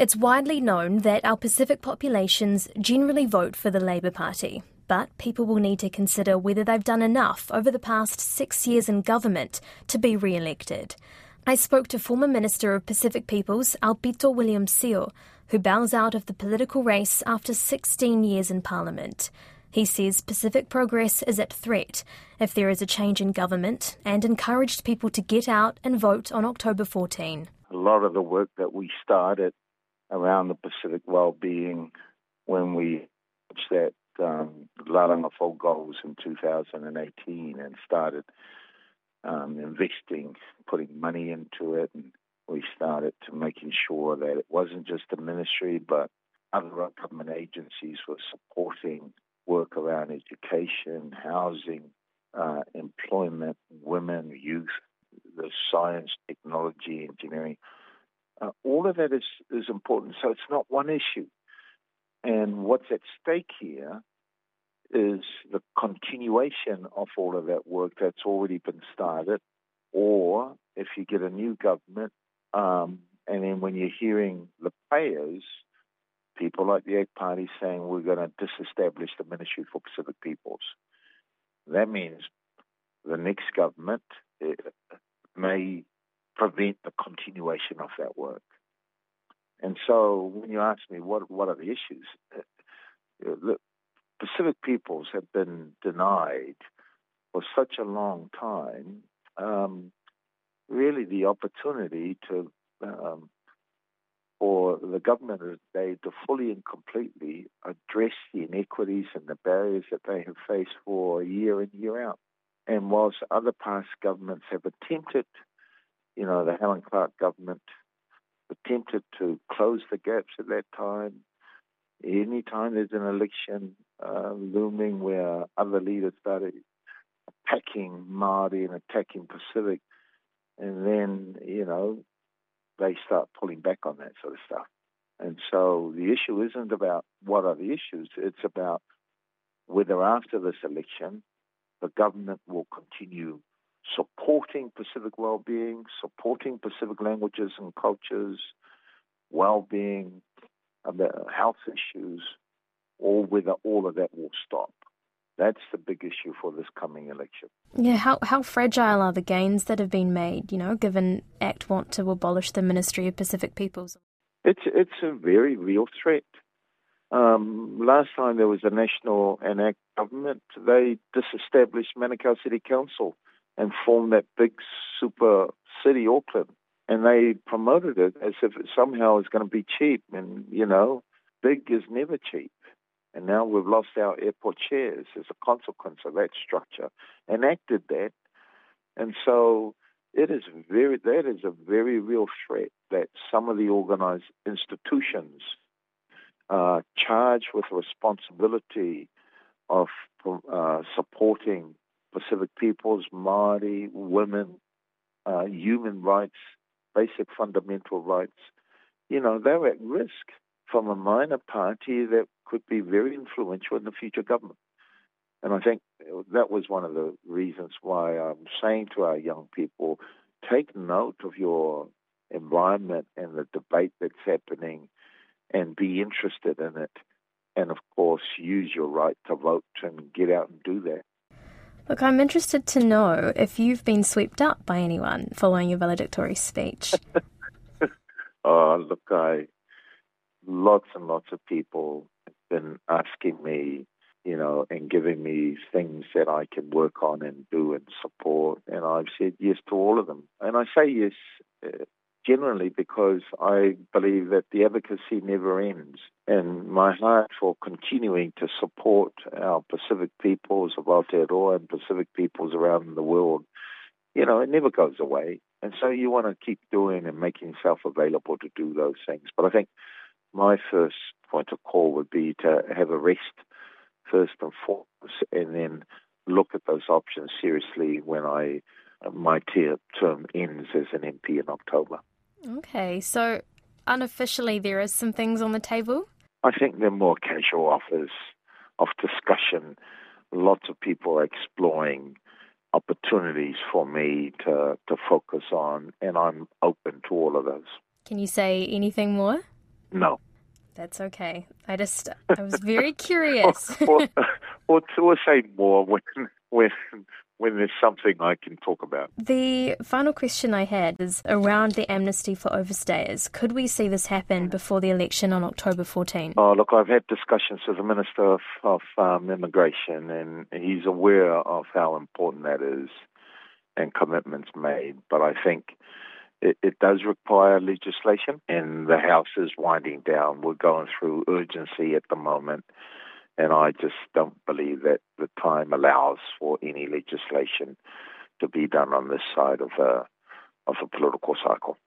It's widely known that our Pacific populations generally vote for the Labour Party, but people will need to consider whether they've done enough over the past six years in government to be re elected. I spoke to former Minister of Pacific Peoples, Aupito William Sio, who bows out of the political race after 16 years in Parliament. He says Pacific progress is at threat if there is a change in government and encouraged people to get out and vote on October 14. A lot of the work that we started around the Pacific well-being when we reached that um, Lalanga Fou goals in 2018 and started um, investing, putting money into it, and we started to making sure that it wasn't just the ministry, but other government agencies were supporting work around education, housing, uh, employment, women, youth, the science, technology, engineering, uh, all of that is, is important. So it's not one issue. And what's at stake here is the continuation of all of that work that's already been started, or if you get a new government, um, and then when you're hearing the payers, people like the ACT Party saying we're going to disestablish the Ministry for Pacific Peoples, that means the next government of that work. And so when you ask me what what are the issues, the Pacific peoples have been denied for such a long time um, really the opportunity to um, for the government of the day to fully and completely address the inequities and the barriers that they have faced for year in, year out. And whilst other past governments have attempted you know, the Helen Clark government attempted to close the gaps at that time. Anytime there's an election uh, looming where other leaders started attacking Māori and attacking Pacific, and then, you know, they start pulling back on that sort of stuff. And so the issue isn't about what are the issues, it's about whether after this election the government will continue supporting Pacific well-being, supporting Pacific languages and cultures, well-being, health issues, or whether all of that will stop. That's the big issue for this coming election. Yeah, how how fragile are the gains that have been made? You know, given ACT want to abolish the Ministry of Pacific Peoples. It's it's a very real threat. Um, last time there was a national and ACT government, they disestablished Manukau City Council and formed that big super city, Auckland. And they promoted it as if it somehow is going to be cheap. And, you know, big is never cheap. And now we've lost our airport chairs as a consequence of that structure, enacted that. And so it is very, that is a very real threat that some of the organized institutions uh, charged with responsibility of uh, supporting Pacific peoples, Māori, women, uh, human rights, basic fundamental rights, you know, they're at risk from a minor party that could be very influential in the future government. And I think that was one of the reasons why I'm saying to our young people take note of your environment and the debate that's happening and be interested in it. And of course, use your right to vote and get out and do that. Look, I'm interested to know if you've been swept up by anyone following your valedictory speech. oh, look, I lots and lots of people have been asking me, you know, and giving me things that I can work on and do and support, and I've said yes to all of them. And I say yes uh, generally because I believe that the advocacy never ends. And my heart for continuing to support our Pacific peoples of Aotearoa and Pacific peoples around the world, you know, it never goes away. And so you want to keep doing and making yourself available to do those things. But I think my first point of call would be to have a rest first and foremost, and then look at those options seriously when I my term ends as an MP in October. Okay, so unofficially, there are some things on the table? I think they're more casual offers of discussion. Lots of people are exploring opportunities for me to, to focus on, and I'm open to all of those. Can you say anything more? No. That's okay. I just, I was very curious. or, or, or, say more when, when, when there's something I can talk about. The final question I had is around the amnesty for overstayers. Could we see this happen before the election on October 14? Oh, look, I've had discussions with the Minister of, of um, Immigration, and he's aware of how important that is and commitments made. But I think it, it does require legislation, and the House is winding down. We're going through urgency at the moment and I just don't believe that the time allows for any legislation to be done on this side of a, of a political cycle.